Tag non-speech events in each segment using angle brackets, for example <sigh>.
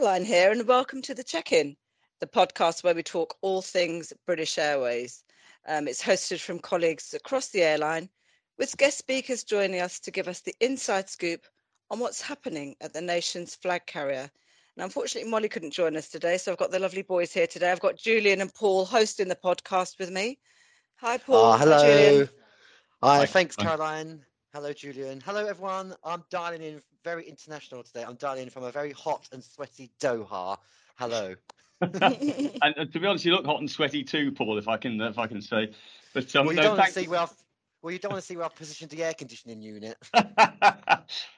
Caroline here, and welcome to the Check In, the podcast where we talk all things British Airways. Um, it's hosted from colleagues across the airline, with guest speakers joining us to give us the inside scoop on what's happening at the nation's flag carrier. And unfortunately, Molly couldn't join us today, so I've got the lovely boys here today. I've got Julian and Paul hosting the podcast with me. Hi, Paul. Oh, hello. Hi, Julian. Hi, Hi. thanks, Hi. Caroline. Hello, Julian. Hello, everyone. I'm dialing in very international today. I'm dialing in from a very hot and sweaty Doha. Hello. <laughs> <laughs> and, and to be honest, you look hot and sweaty too, Paul. If I can, if I can say. But um, well, you no, don't want to see where I've, well, you don't want to see I've positioned the air conditioning unit. <laughs>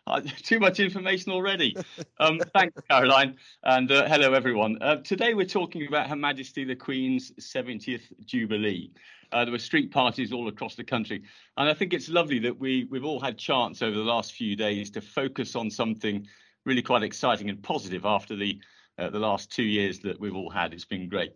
Uh, Too much information already. Um, thanks, Caroline, and uh, hello, everyone. Uh, today we're talking about Her Majesty the Queen's 70th Jubilee. Uh, there were street parties all across the country, and I think it's lovely that we we've all had chance over the last few days to focus on something really quite exciting and positive after the uh, the last two years that we've all had. It's been great.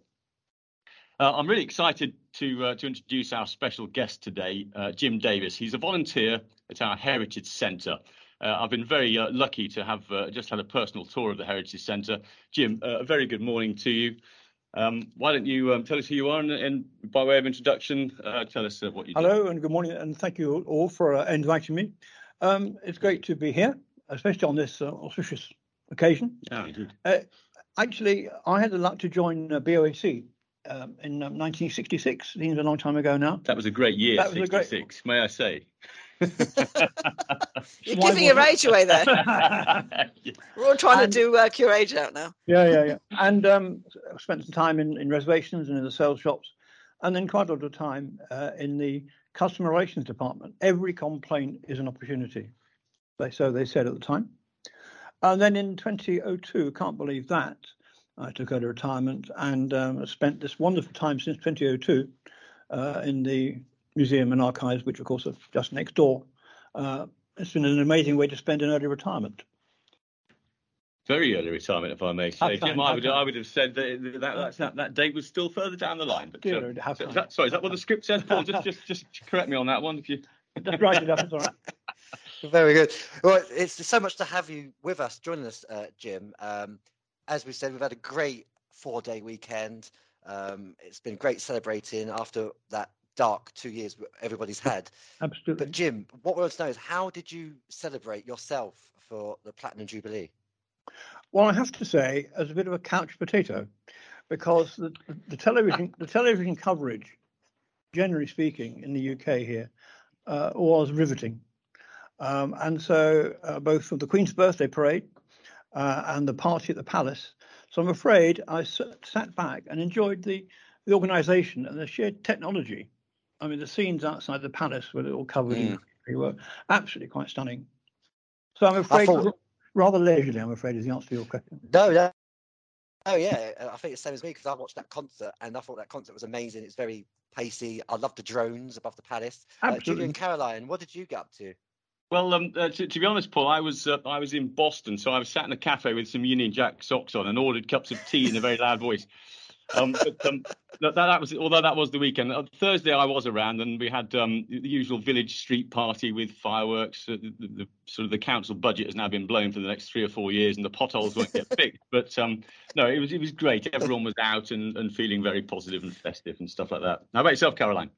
Uh, I'm really excited to uh, to introduce our special guest today, uh, Jim Davies. He's a volunteer at our Heritage Centre. Uh, I've been very uh, lucky to have uh, just had a personal tour of the Heritage Centre. Jim, uh, a very good morning to you. Um, why don't you um, tell us who you are and, and by way of introduction, uh, tell us uh, what you do. Hello and good morning, and thank you all for uh, inviting me. Um, it's great to be here, especially on this uh, auspicious occasion. Yeah, indeed. Actually, I had the luck to join uh, BOAC um, in um, 1966. Seems a long time ago now. That was a great year, That was a great- may I say. <laughs> You're Why giving your age away there. <laughs> We're all trying And- to do work your age out now. yeah, yeah, yeah. And um, I spent some time in, in reservations and in the sales shops, and then quite a lot of time uh, in the customer relations department. Every complaint is an opportunity. They so they said at the time. And then in 2002, can't believe that, I took early retirement and um, spent this wonderful time since 2002 uh, in the museum and archives, which of course are just next door. Uh, it's been an amazing way to spend an early retirement. Very early retirement, if I may say. Half Jim, I would. I would have said that that, that, that, that date was still further down the line. But, Dear uh, so is that, sorry, is that what the script says, Paul? Just, just, just correct me on that one. If you, <laughs> Just write it up, it's all right. Very good. Well, it's so much to have you with us, joining us, uh, Jim. Um, as we said, we've had a great four-day weekend. Um, it's been great celebrating after that dark two years everybody's had. Absolutely. But Jim, what we want to know is how did you celebrate yourself for the Platinum Jubilee? Well, I have to say, as a bit of a couch potato, because the, the television the television coverage, generally speaking, in the UK here, uh, was riveting, um, and so uh, both for the Queen's birthday parade uh, and the party at the palace. So I'm afraid I sat back and enjoyed the the organisation and the sheer technology. I mean, the scenes outside the palace were all covered in they were absolutely quite stunning. So I'm afraid thought- rather leisurely. I'm afraid is the answer to your question. No, no. Oh yeah, uh, I think it's the same as me because I watched that concert and I thought that concert was amazing. It's very pacey. I love the drones above the palace. Uh, Julie Absolutely. and Caroline, what did you get up to? Well, um, uh, to, to be honest, Paul, I was uh, I was in Boston, so I was sat in a cafe with some Union Jack socks on and ordered cups of tea in a very loud voice. Um, but um, that, that was although that was the weekend. Uh, Thursday I was around and we had um, the usual village street party with fireworks. Uh, the, the, the sort of the council budget has now been blown for the next three or four years, and the potholes won't get <laughs> fixed. But um, no, it was it was great. Everyone was out and, and feeling very positive and festive and stuff like that. How about yourself, Caroline?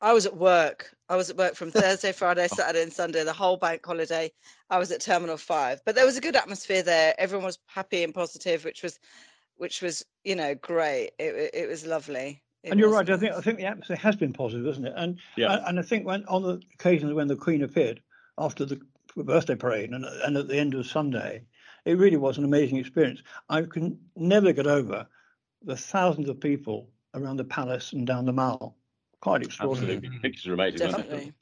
I was at work. I was at work from Thursday, Friday, Saturday, and Sunday, the whole bank holiday. I was at Terminal Five, but there was a good atmosphere there. Everyone was happy and positive, which was, which was, you know, great. It it, it was lovely. It And you're was right. I think I think the atmosphere has been positive, isn't it? And Yeah. and, and I think when on the occasions when the Queen appeared after the birthday parade and and at the end of Sunday, it really was an amazing experience. I can never get over the thousands of people around the palace and down the Mall. Quite extraordinary. Absolutely, pictures are amazing. weren't they? definitely.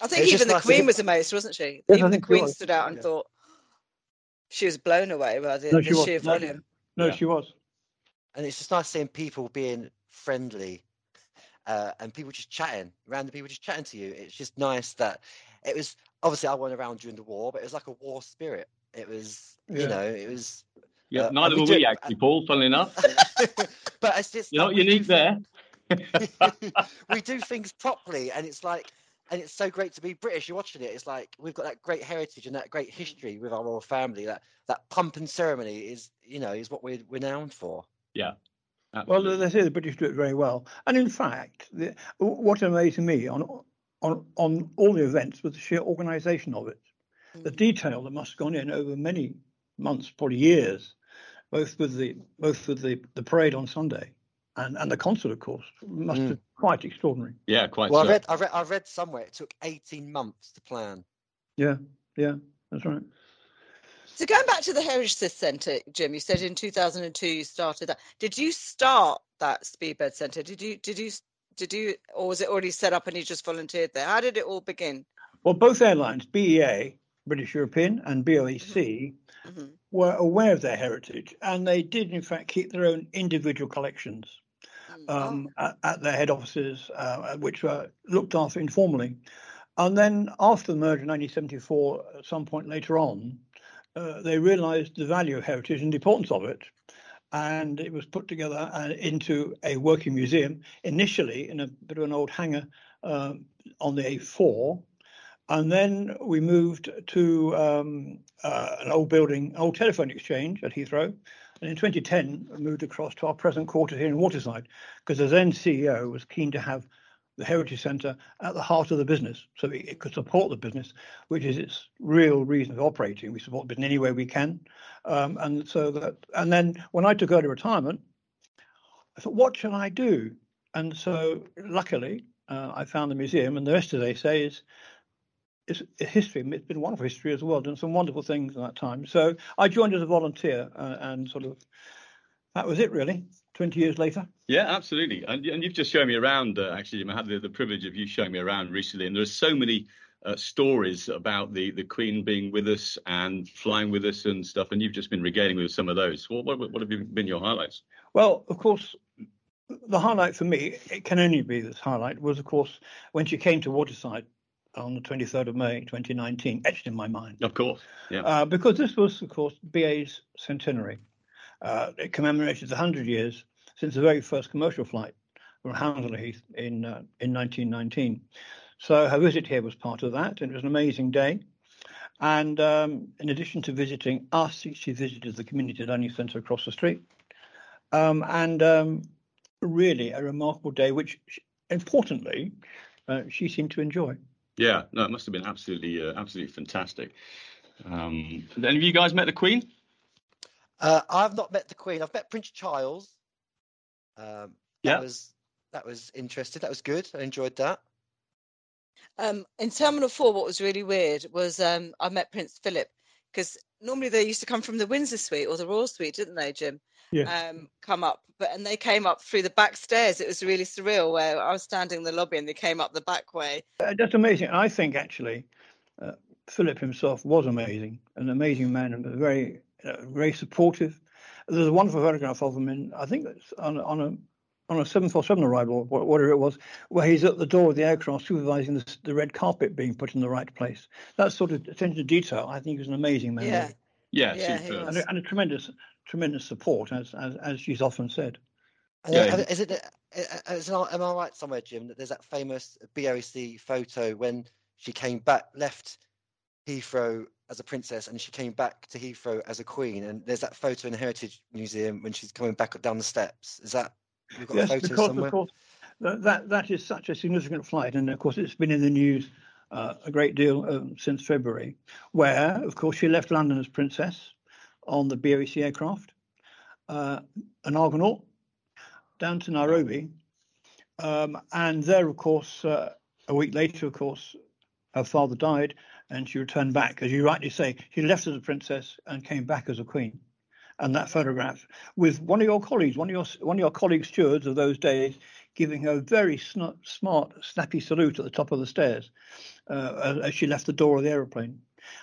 I think It's even the nice Queen get- was amazed, wasn't she? Yes, even the Queen stood out and Yeah. thought she was blown away by the, No, the she was. sheer No, volume. No, Yeah. she was. And it's just nice seeing people being friendly uh, and people just chatting, random people just chatting to you. It's just nice that it was obviously I went around during the war, but it was like a war spirit. It was, Yeah. you know, it was. Yeah, Uh, neither we were do- we actually, Paul. Funnily enough, <laughs> but it's just you're not like, we do unique there. <laughs> we do things properly and it's like and it's so great to be British. You're watching it. It's like we've got that great heritage and that great history with our royal family. That that pump and ceremony is, you know, is what we're renowned for. Yeah. Well, they say the British do it very well, and in fact, the, what amazed me on on on all the events was the sheer organisation of it, mm. the detail that must have gone in over many months, probably years, both with the both with the, the parade on Sunday and, and the concert, of course, must mm. have quite extraordinary. Yeah, quite. Well, so. I read, I read, I read somewhere it took eighteen months to plan. Yeah, yeah, that's right. So going back to the Heritage Centre, Jim, you said in 2002 you started that. Did you start that Speedbird Centre? Did you did you did you or was it already set up and you just volunteered there? How did it all begin? Well, both airlines, BEA, British European, and BOAC, mm-hmm. were aware of their heritage, and they did in fact keep their own individual collections mm, um, oh. at, at, their head offices, uh, which were looked after informally. And then after the merger in 1974, at some point later on, uh, they realised the value of heritage and the importance of it, and it was put together uh, into a working museum initially in a bit of an old hangar uh, on the A4 and then we moved to um, uh, an old building, old telephone exchange at Heathrow. And in 2010, moved across to our present quarters here in Waterside because the then CEO was keen to have the Heritage Centre at the heart of the business so it could support the business, which is its real reason for operating. We support the business in any way we can. Um, and so that, and then when I took early retirement, I thought, what shall I do? And so luckily, uh, I found the museum, and the rest of they say is history. It's been wonderful history as well. Done some wonderful things in that time. So I joined as a volunteer, uh, and sort of that was it really. Twenty years later. Yeah, absolutely. And, and you've just shown me around. Uh, actually, I had the, the privilege of you showing me around recently, and there are so many. Uh, stories about the, the Queen being with us and flying with us and stuff, and you've just been regaling with some of those. What, what, what have been your highlights? Well, of course, the highlight for me, it can only be this highlight, was of course when she came to Waterside on the 23rd of May 2019, etched in my mind. Of course, yeah. Uh, because this was, of course, BA's centenary. Uh, it commemorated the 100 years since the very first commercial flight from Hounslow Heath in, uh, in 1919. So her visit here was part of that, and it was an amazing day. And um, in addition to visiting us, she visited the community learning centre across the street. Um, and um, really a remarkable day, which importantly, uh, she seemed to enjoy. Yeah, no, it must have been absolutely, uh, absolutely fantastic. Um, any of you guys met the Queen? Uh, I've not met the Queen. I've met Prince Charles. Um, yeah, that was that was interesting. That was good. I enjoyed that. Um, in Terminal Four, what was really weird was um, I met Prince Philip because normally they used to come from the Windsor Suite or the Royal Suite, didn't they, Jim? Yeah. Um, come up, but and they came up through the back stairs. It was really surreal. Where I was standing in the lobby and they came up the back way. Uh, that's amazing. I think actually, uh, Philip himself was amazing, an amazing man, and very, uh, very supportive. There's a wonderful photograph of him in, I think it's on, on a on a 747 arrival, whatever it was, where he's at the door of the aircraft supervising the, the red carpet being put in the right place. That sort of attention to detail, I think, is an amazing man. Yeah. Yeah, yeah and, a, and, a, tremendous, tremendous support, as as, as she's often said. Yeah. Is it? Uh, is, uh, am I right somewhere, Jim? That there's that famous BOAC photo when she came back, left Heathrow as a princess, and she came back to Heathrow as a queen. And there's that photo in the Heritage Museum when she's coming back down the steps. Is that You've got yes, a because somewhere? of course that that is such a significant flight, and of course it's been in the news uh, a great deal um, since February, where of course she left London as princess on the BOAC aircraft, uh, an Argonaut, down to Nairobi, um, and there of course uh, a week later, of course, her father died, and she returned back, as you rightly say, she left as a princess and came back as a queen and that photograph with one of your colleagues, one of your one of your colleague stewards of those days, giving her a very sn- smart, snappy salute at the top of the stairs uh, as she left the door of the aeroplane.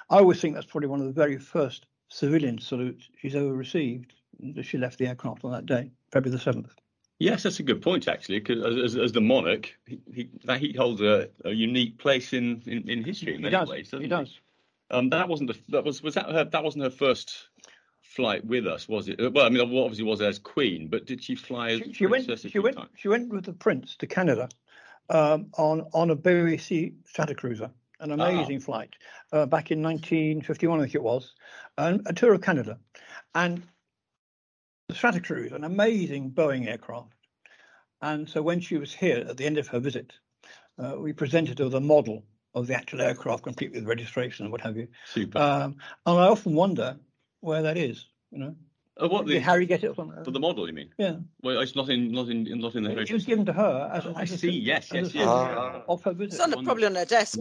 I always think that's probably one of the very first civilian salutes she's ever received as she left the aircraft on that day, February the seventh. Yes, that's a good point actually, because as, as, the monarch, he, he, he holds a, a, unique place in, in, in history in many he does. ways. He, he does. Um, that wasn't the, that was was that her, that wasn't her first flight with us, was it? Well, I mean, obviously was as queen, but did she fly as she, she went? She went. She went with the prince to Canada um, on on a BOAC Stratocruiser, an amazing flight uh, back in 1951, I think it was, and a tour of Canada, and the Stratocruiser, an amazing Boeing aircraft. And so when she was here at the end of her visit, uh, we presented her the model of the actual aircraft, complete with registration and what have you. Super. Um, and I often wonder where that is. You know, Uh, what did the, Harry get it or something? for the model? You mean? Yeah, Well, it's not in not in not in the it, it was given to her as, Oh, a- I as a see. symbol- Yes, a yes, yes. symbol Ah. of her It's visit. on the, probably on her desk.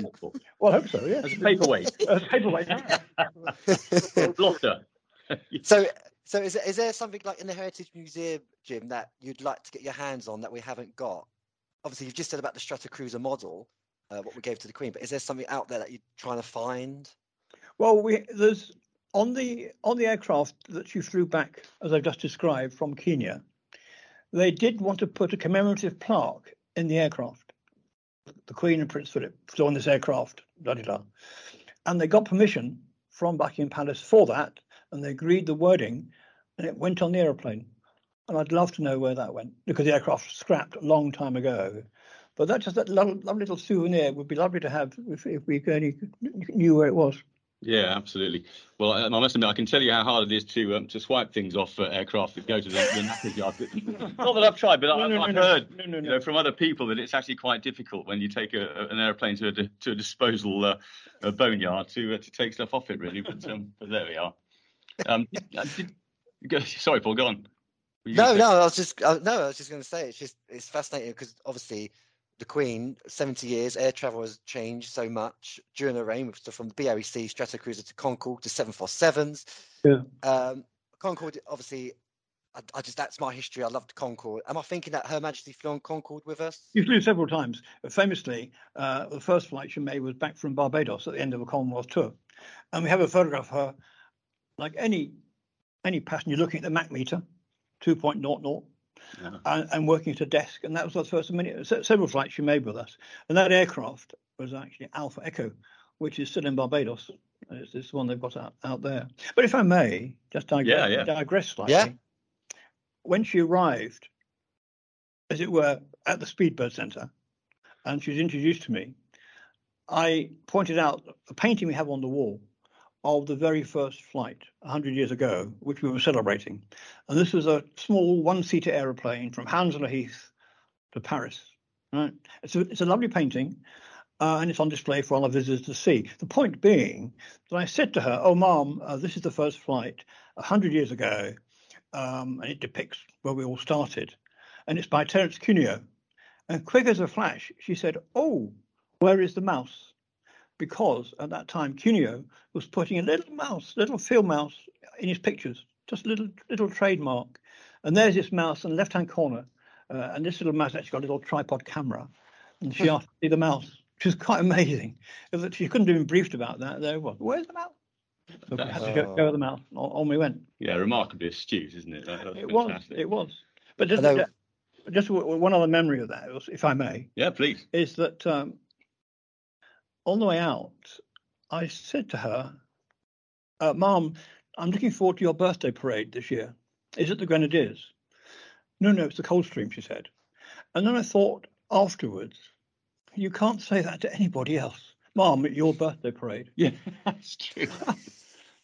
Well, I hope so. Yes, As a paperweight. As a paperweight. <laughs> Blotter. <laughs> so, so is, there- is there something like in the Heritage Museum, Jim, that you'd like to get your hands on that we haven't got? Obviously, you've just said about the Stratocruiser model, uh, what we gave to the Queen, but is there something out there that you're trying to find? Well, we there's on the on the aircraft that you flew back, as I've just described from Kenya. They did want to put a commemorative plaque in the aircraft. The Queen and Prince Philip flew on this aircraft, da da da, and they got permission from Buckingham Palace for that, and they agreed the wording, and it went on the aeroplane. And I'd love to know where that went because the aircraft was scrapped a long time ago. But that's just that lovely, lovely little souvenir would be lovely to have if, if we only knew where it was. Yeah, absolutely. Well, I, I must admit, I can tell you how hard it is to um, to swipe things off uh, aircraft that go to the, the knackers <laughs> yard. Not that I've tried, but No, I, no, I've no, no. heard No, no, you no. know, from other people that it's actually quite difficult when you take a, a- an airplane to a, to a disposal uh, a boneyard to uh, to take stuff off it, really. But, um, but there we are. Um, did, uh, did, go, sorry, Paul, go on. No, no, I was just uh, no, I was just going to say it's just it's fascinating because obviously the Queen, seventy years, air travel has changed so much during her reign, so from BOAC Stratocruiser to Concorde to seven four sevens. Yeah. Um, Concorde, obviously, I, I just that's my history. I loved Concorde. Am I thinking that Her Majesty flew on Concorde with us? You flew several times. Famously, uh, the first flight she made was back from Barbados at the end of a Commonwealth tour, and we have a photograph of her, like any any passenger looking at the Mach meter, two point naught naught, Yeah. and, and working at a desk. And that was the first of many several flights she made with us. And that aircraft was actually Alpha Echo, which is still in Barbados. It's this one they've got out, out there. But if I may, just digress, Yeah, yeah. digress slightly. Yeah. When she arrived, as it were, at the Speedbird Centre, and she was introduced to me, I pointed out a painting we have on the wall of the very first flight 100 years ago, which we were celebrating. And this was a small one-seater aeroplane from Hounslow Heath to Paris. Right? It's a, it's a lovely painting, uh, and it's on display for all our visitors to see. The point being that I said to her, "Oh, Mom, uh, this is the first flight 100 years ago, um, and it depicts where we all started, and it's by Terence Cuneo." And quick as a flash, she said, "Oh, where is the mouse?" Because at that time, Cuneo was putting a little mouse, little field mouse, in his pictures, just a little little trademark. And there's this mouse in the left-hand corner, uh, and this little mouse actually got a little tripod camera. And she asked to see the mouse, which is quite amazing. That she couldn't have been briefed about that. There was. Where's the mouse? So we had to go, go with the mouse. On, on we went. Yeah, remarkably astute, isn't it? That- that's It was. It was. But just, just one other memory of that, if I may Yeah, please. is that um, on the way out, I said to her, uh, Mom, I'm looking forward to your birthday parade this year. Is it the Grenadiers? No, no, it's the Coldstream, she said. And then I thought afterwards, you can't say that to anybody else. Mom, at your birthday parade. Yeah, <laughs> that's true.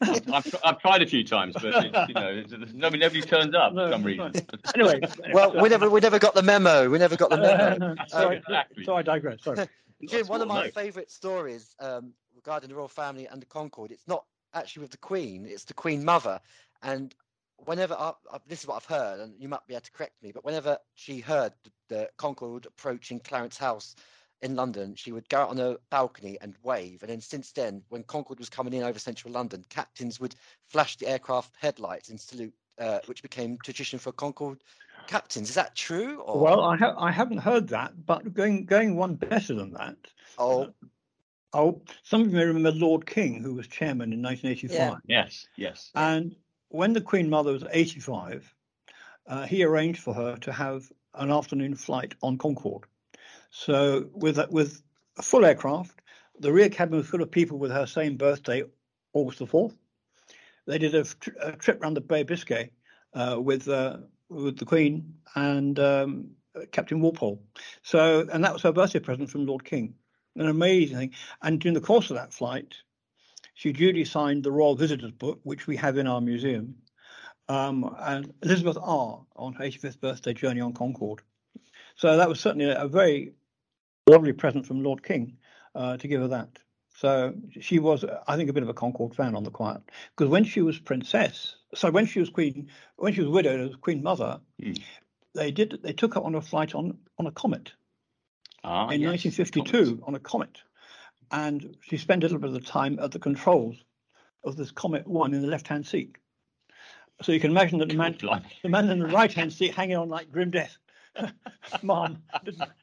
I've, tr- I've tried a few times, but it's, you know, it's, it's- nobody, nobody turns up No, for some no. reason. <laughs> Anyway. Well, we never we never got the memo. We never got the memo. so, I, Exactly. so I digress. Sorry. Jim, one of my No. favourite stories um, regarding the royal family and the Concorde, it's not actually with the Queen, it's the Queen Mother. And whenever I, I, this is what I've heard, and you might be able to correct me, but whenever she heard the, the Concorde approaching Clarence House in London, she would go out on a balcony and wave. And then since then, when Concorde was coming in over central London, captains would flash the aircraft headlights in salute, uh, which became tradition for Concorde captains. Is that true? Or, Well, I, ha- I haven't heard that, but going going one better than that. oh, Oh, some of you may remember Lord King, who was chairman in 1985. Yeah. Yes, yes. And when the Queen Mother was 85, uh, he arranged for her to have an afternoon flight on Concorde. So with a, with a full aircraft, the rear cabin was full of people with her same birthday, August the 4th. They did a, tr- a trip around the Bay of Biscay uh, with uh, with the Queen and um, Captain Walpole. So, and that was her birthday present from Lord King. An amazing thing. And during the course of that flight, she duly signed the Royal Visitors Book, which we have in our museum, um, and Elizabeth R. on her 85th birthday journey on Concorde. So that was certainly a very lovely present from Lord King uh, to give her that. So she was, I think, a bit of a Concorde fan on the quiet because when she was princess, so when she was queen, when she was widowed as queen mother, Mm. they did they took her on a flight on on a comet Ah, in yes, 1952 Comets. on a comet, and she spent a little bit of the time at the controls of this Comet One in the left-hand seat. So you can imagine that the man, the man in the right-hand seat hanging on like grim death. <laughs> Mom,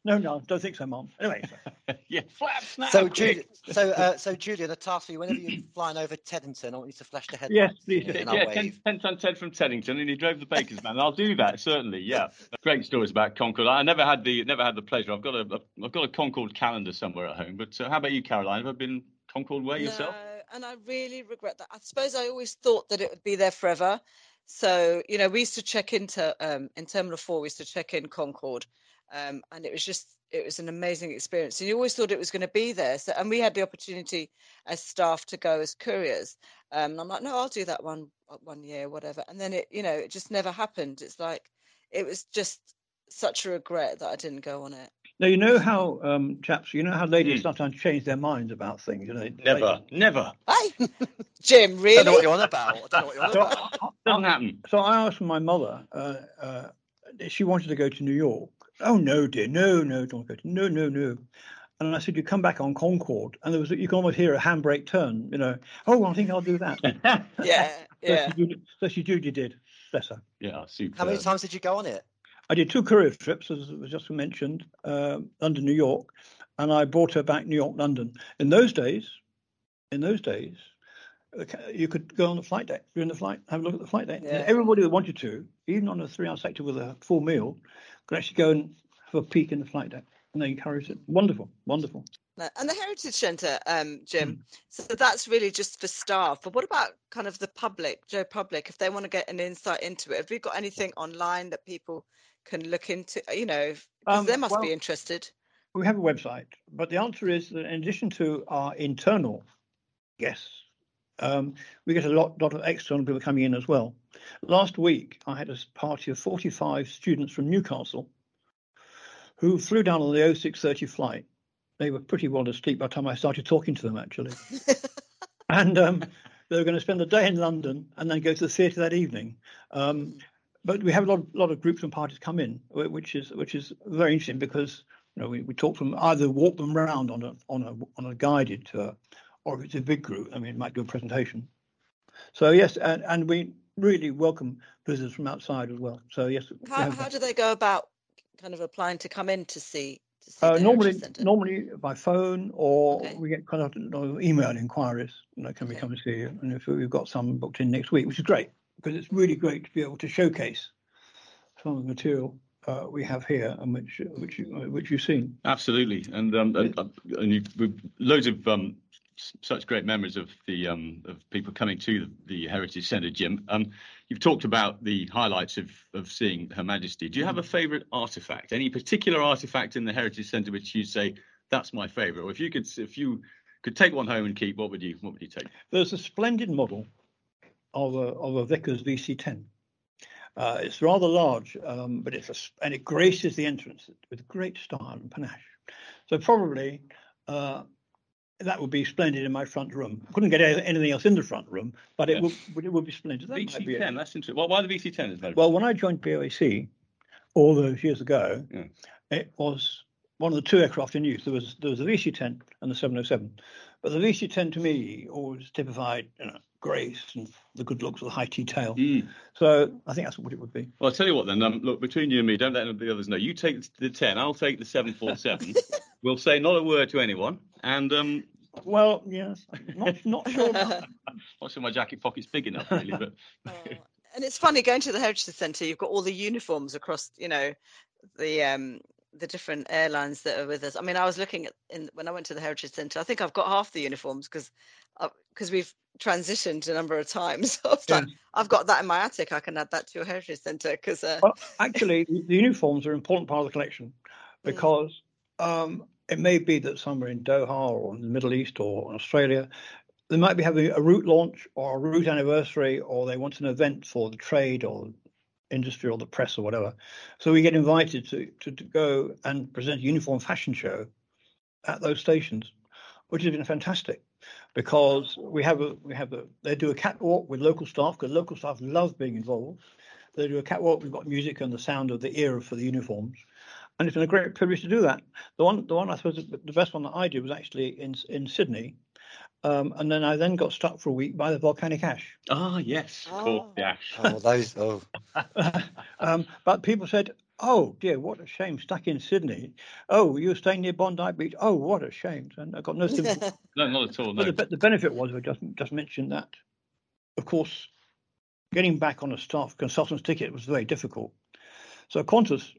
no, no, don't think so, Mom. Anyway, <laughs> yeah, flap, snap. So, quick. Julian, so, uh, so Julian, a task for you. Whenever you're <clears throat> flying over Teddington, I want you to flash the headlights. Yes, please. And I'll yeah, wave. 10, 10 ton Ted from Teddington, and he drove the Baker's man. I'll do that certainly. Yeah, <laughs> great stories about Concorde. I never had the never had the pleasure. I've got a, a I've got a Concorde calendar somewhere at home. But uh, how about you, Caroline? Have you been Concorde way yourself? No, and I really regret that. I suppose I always thought that it would be there forever. So, you know, we used to check into um, in Terminal 4, we used to check in Concorde. Um, and it was just it was an amazing experience. And you always thought it was going to be there. So and we had the opportunity as staff to go as couriers. Um, and I'm like, no, I'll do that one uh, one year, whatever. And then it, you know, it just never happened. It's like it was just such a regret that I didn't go on it. Now you know how um, chaps, you know how ladies Hmm. sometimes change their minds about things. You know, Never, like- never. Hey, <laughs> Jim, really? I don't know what you're on about. I don't know what you're on So, about. Doesn't happen. so I asked my mother. Uh, uh, she wanted to go to New York. Oh no, dear, no, no, don't go to no, no, no. And I said, you come back on Concorde, and there was you can almost hear a handbrake turn. You know, oh, I think I'll do that. <laughs> Yeah, So yeah. she so she duly did. Bless her. yeah, super. How many times did you go on it? I did two courier trips, as was just mentioned, uh, London, New York, and I brought her back New York, London. In those days, in those days, you could go on the flight deck during the flight, have a look at the flight deck. Yeah. Everybody that wanted to, even on a three-hour sector with a full meal, could actually go and have a peek in the flight deck, and they encouraged it. Wonderful, wonderful. And the Heritage Centre, um, Jim. Hmm. So that's really just for staff. But what about kind of the public, Joe Public, if they want to get an insight into it? Have we got anything online that people can look into? You know, Um, they must well- be interested. We have a website, but the answer is that in addition to our internal guests, um, we get a lot, lot of external people coming in as well. Last week, I had a party of 45 students from Newcastle who flew down on the 0630 flight. They were pretty well asleep by the time I started talking to them, actually. <laughs> and um, they were going to spend the day in London and then go to the theatre that evening. Um, but we have a lot, of, lot of groups and parties come in, which is which is very interesting because you know we, we talk to them either walk them around on a on a on a guided tour, or if it's a big group, I mean, it might do a presentation. So yes, and, and we really welcome visitors from outside as well. So yes, How, how do they go about kind of applying to come in to see? To see Uh, normally, normally by phone, or Okay. we get kind of email inquiries. You know, can we come and see you? And if we've got some booked in next week, which is great because it's really great to be able to showcase some of the material uh, we have here and which which you, uh, which you've seen. Absolutely, and um, and, uh, and you, we've loads of um, such great memories of the um, of people coming to the, the Heritage Centre, Jim. Um, you've talked about the highlights of of seeing Her Majesty. Do you have a favourite artifact? Any particular artifact in the Heritage Centre which you say that's my favourite? Or if you could, if you could take one home and keep, what would you what would you take? There's a splendid model of a of a Vickers VC10. Uh, it's rather large, um, but it's a, and it graces the entrance with great style and panache. So probably uh, that would be splendid in my front room. Couldn't get anything else in the front room, but it Yeah. would it would be splendid. That might be it. VC10. That's interesting. Well, why the VC10 is very Well, when I joined BOAC all those years ago, Yeah. it was one of the two aircraft in use. There was there was the VC-10 and the 707, but the VC-10 to me always typified you know, grace and the good looks of the high T-tail. Mm. So I think that's what it would be. Well, I'll tell you what then. Um, look, between you and me, don't let the others know. You take the 10, I'll take the 747. <laughs> we'll say not a word to anyone. And um, Well, yes, not not sure. About <laughs> not sure my jacket pocket's big enough, really. But <laughs> Oh, and it's funny going to the Heritage Centre. You've got all the uniforms across, you know, the um the different airlines that are with us. I mean, I was looking at in when I went to the Heritage Centre. I think I've got half the uniforms because because uh, we've transitioned a number of times. <laughs> So yeah. like, I've got that in my attic. I can add that to your Heritage Centre because. Uh... Well, actually, the uniforms are an important part of the collection hmm. <laughs> because mm. um, it may be that somewhere in Doha or in the Middle East or Australia, they might be having a route launch or a route anniversary, or they want an event for the trade or industry or the press or whatever. So we get invited to, to, to go and present a uniform fashion show at those stations, which has been fantastic because we have a we have a they do a catwalk with local staff because local staff love being involved. They do a catwalk. We've got music and the sound of the era for the uniforms, and it's been a great privilege to do that. The one the one I suppose the best one that I did was actually in in Sydney, um, and then I then got stuck for a week by the volcanic ash. Ah, yes, of course, the ash. Oh, those. Oh. <laughs> um, but people said, "Oh dear, what a shame, stuck in Sydney. Oh, you were staying near Bondi Beach. Oh, what a shame." And I got no sympathy. <laughs> no, not at all. No. But the, the benefit was I just just mentioned that, of course, getting back on a staff consultant's ticket was very difficult. So Qantas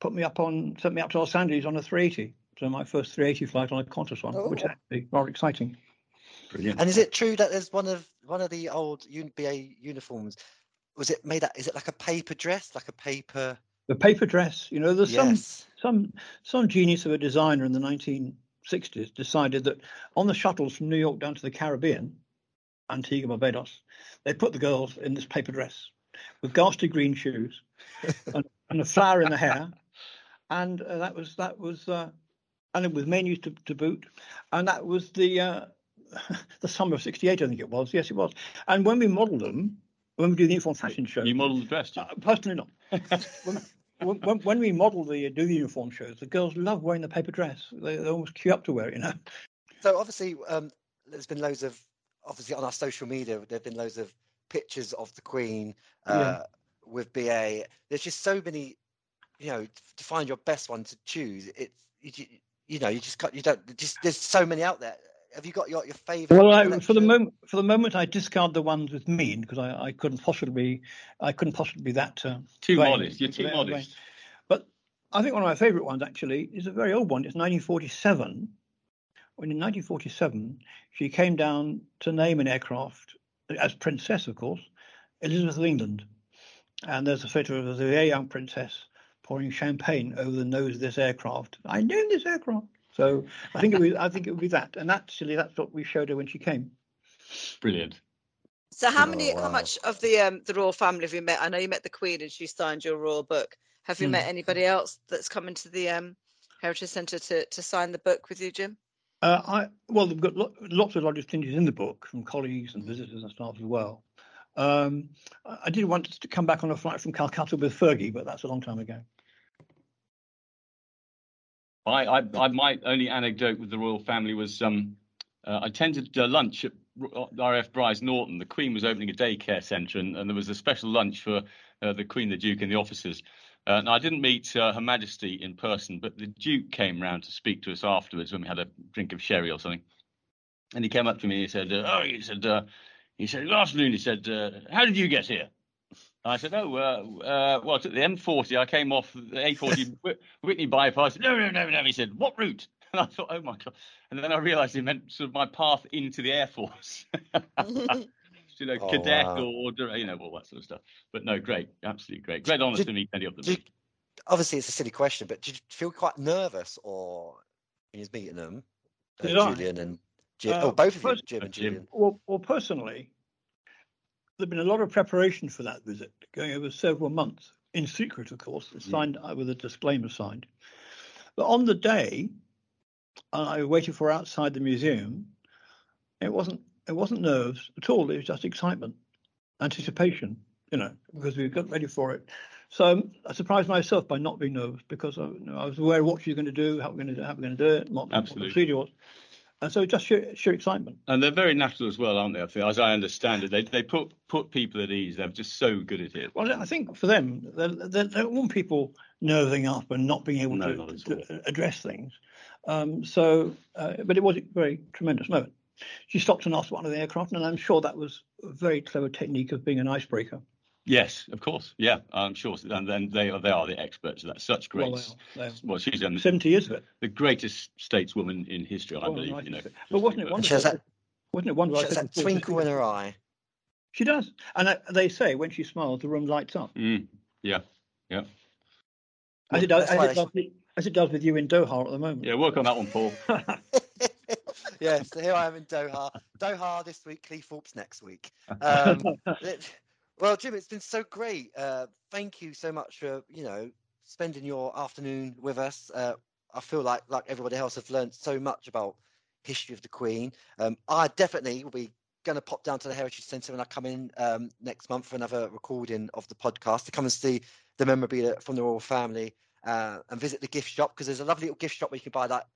put me up on sent me up to Los Angeles on a 380. So my first 380 flight on a Qantas one, oh. which is actually rather exciting. Brilliant. And is it true that there's one of one of the old BA uniforms? Was it made? Is it like a paper dress, like a paper? The paper dress. You know, there's yes. some some some genius of a designer in the 1960s decided that on the shuttles from New York down to the Caribbean, Antigua, Barbados, they put the girls in this paper dress with ghastly green shoes <laughs> and, and, a flower in the hair, and uh, that was that was. Uh, and with menus to, to boot, and that was the uh, <laughs> the summer of '68, I think it was. Yes, it was. And when we modelled them, when we do the uniform fashion show, you modelled the dress. Uh, personally, not. <laughs> when, when, when, we model the do the uniform shows, the girls love wearing the paper dress. They, they almost queue up to wear it, you know. So obviously, um, there's been loads of obviously on our social media. There've been loads of pictures of the Queen uh, yeah. with BA. There's just so many, you know, to find your best one to choose. It's you, you know, you just got you don't just there's so many out there have you got your, your favourite? Well, I, for the moment, for the moment, I discard the ones with mean because I, I couldn't possibly, I couldn't possibly be that uh, too vain, modest. You're too modest. Vain. But I think one of my favourite ones actually is a very old one. It's 1947. When in 1947 she came down to name an aircraft as princess, of course, Elizabeth of England, and there's a photo of the very young princess pouring champagne over the nose of this aircraft. I named this aircraft. So I think it would, I think it would be that, and actually that's what we showed her when she came. Brilliant. So how many, oh, wow. how much of the um, the royal family have you met? I know you met the Queen and she signed your royal book. Have you mm. met anybody else that's come into the um, Heritage Centre to to sign the book with you, Jim? Uh, I well, we've got lo- lots of large changes in the book from colleagues and visitors and staff as well. Um, I did want to come back on a flight from Calcutta with Fergie, but that's a long time ago. I, I, I, my only anecdote with the royal family was um, uh, I attended uh, lunch at RAF Brize Norton. The Queen was opening a daycare centre, and, and, there was a special lunch for uh, the Queen, the Duke, and the officers. Uh, I didn't meet uh, Her Majesty in person, but the Duke came round to speak to us afterwards when we had a drink of sherry or something. And he came up to me and he said, uh, "Oh, he said, he said, good afternoon." He said, "How did you get here?" I said, oh, uh, uh, well, the M40. I came off the A40 <laughs> Witney bypass. No, no, no, no. He said, what route? <laughs> And I thought, oh my god. And then I realised he meant sort of my path into the Air Force. <laughs> you know, oh, cadet wow. or, or you know all that sort of stuff. But no, great, absolutely great, great honour to meet any of them. You, obviously, it's a silly question, but did you feel quite nervous or when you was meeting them, uh, Julian and Jim? Uh, oh, both of you, Jim and Julian. Well, well, personally, there'd been a lot of preparation for that visit, going over several months in secret, of course, mm. signed yeah. with a disclaimer signed. But on the day, I waited for outside the museum. It wasn't it wasn't nerves at all. It was just excitement, anticipation. You know, because we got ready for it. So um, I surprised myself by not being nervous because I, you know, I was aware of what she was going to do, how we're going to do, how we're going to do it, what, what the procedure was. And so just sheer, sheer excitement. And they're very natural as well, aren't they? I think, as I understand it, they they put put people at ease. They're just so good at it. Well, I think for them, they, they don't want people nerving up and not being able no, to, to address things. Um, so, uh, but it was a very tremendous moment. She stopped and asked one of the aircraft, and I'm sure that was a very clever technique of being an icebreaker. Yes, of course. Yeah, I'm sure. And then they are they are the experts of that. Such great. Well, they are, they are. Well, she's um, 70 years of it. the greatest stateswoman in history, I Oh, believe. nice. You know, But wasn't it wonderful? She has that- wasn't it wonderful? She has that twinkle in her eye. She does. And uh, they say when she smiles, the room lights up. Mm, yeah, As it, does, as, it does, with- as it does with you in Doha at the moment. yeah. Work on that one, Paul. <laughs> yes, so here I am in Doha. Doha this week, Cleethorpes next week. Um, it- <laughs> well, Jim, it's been so great. Uh, thank you so much for you know spending your afternoon with us. Uh, I feel like like everybody else have learned so much about history of the Queen. Um, I definitely will be going to pop down to the Heritage Centre when I come in um, next month for another recording of the podcast to come and see the memorabilia from the royal family uh, and visit the gift shop because there's a lovely little gift shop where you can buy that.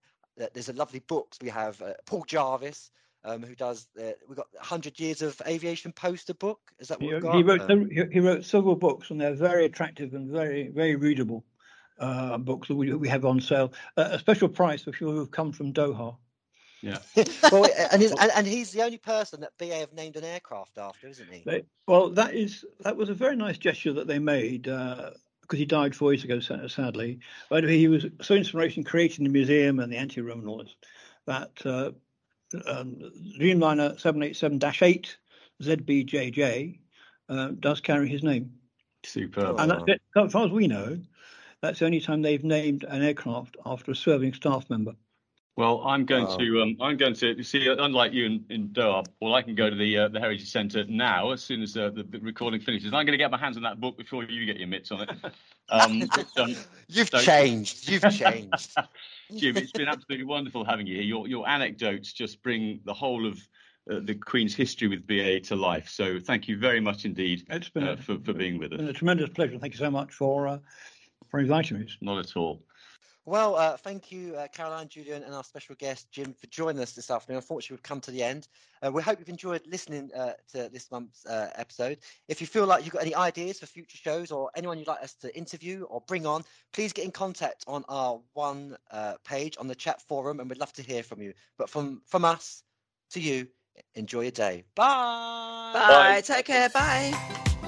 There's a lovely books. We have uh, Paul Jarvis, um, who does. Uh, we've got 100 years of aviation poster book. Is that what He, we've got? he wrote Um, he- he wrote several books, and they're very attractive and very very readable uh, books that we, we have on sale. Uh, a special price for people who've come from Doha. Yeah. <laughs> well, and, he's, and, and he's the only person that BA have named an aircraft after, isn't he? They, well, that is that was a very nice gesture that they made uh, because he died four years ago, sa- sadly. But he was so inspiration creating the museum and the anteroom and all this that uh, um, Dreamliner 787-8 ZBJJ uh, does carry his name, Superb. and that's it. As far as we know, that's the only time they've named an aircraft after a serving staff member. Well, I'm going Wow. to um, I'm going to see. Unlike you in, in Doha, well, I can go to the uh, the Heritage Centre now as soon as uh, the, the recording finishes. I'm going to get my hands on that book before you get your mitts on it. Um, <laughs> but, um, You've so- changed. You've <laughs> changed. Jim, it's been absolutely wonderful having you here. Your your anecdotes just bring the whole of uh, the Queen's history with BA to life. So thank you very much indeed It's been, uh, a, for, for being with been us. a tremendous pleasure. Thank you so much for uh, for inviting me. Not at all. Well, uh, thank you, uh, Caroline, Julian, and our special guest, Jim, for joining us this afternoon. Unfortunately, we've come to the end. Uh, we hope you've enjoyed listening uh, to this month's uh, episode. If you feel like you've got any ideas for future shows or anyone you'd like us to interview or bring on, please get in contact on our one uh, page on the chat forum, and we'd love to hear from you. But from from us to you, enjoy your day. Bye. Bye. Take care. Bye.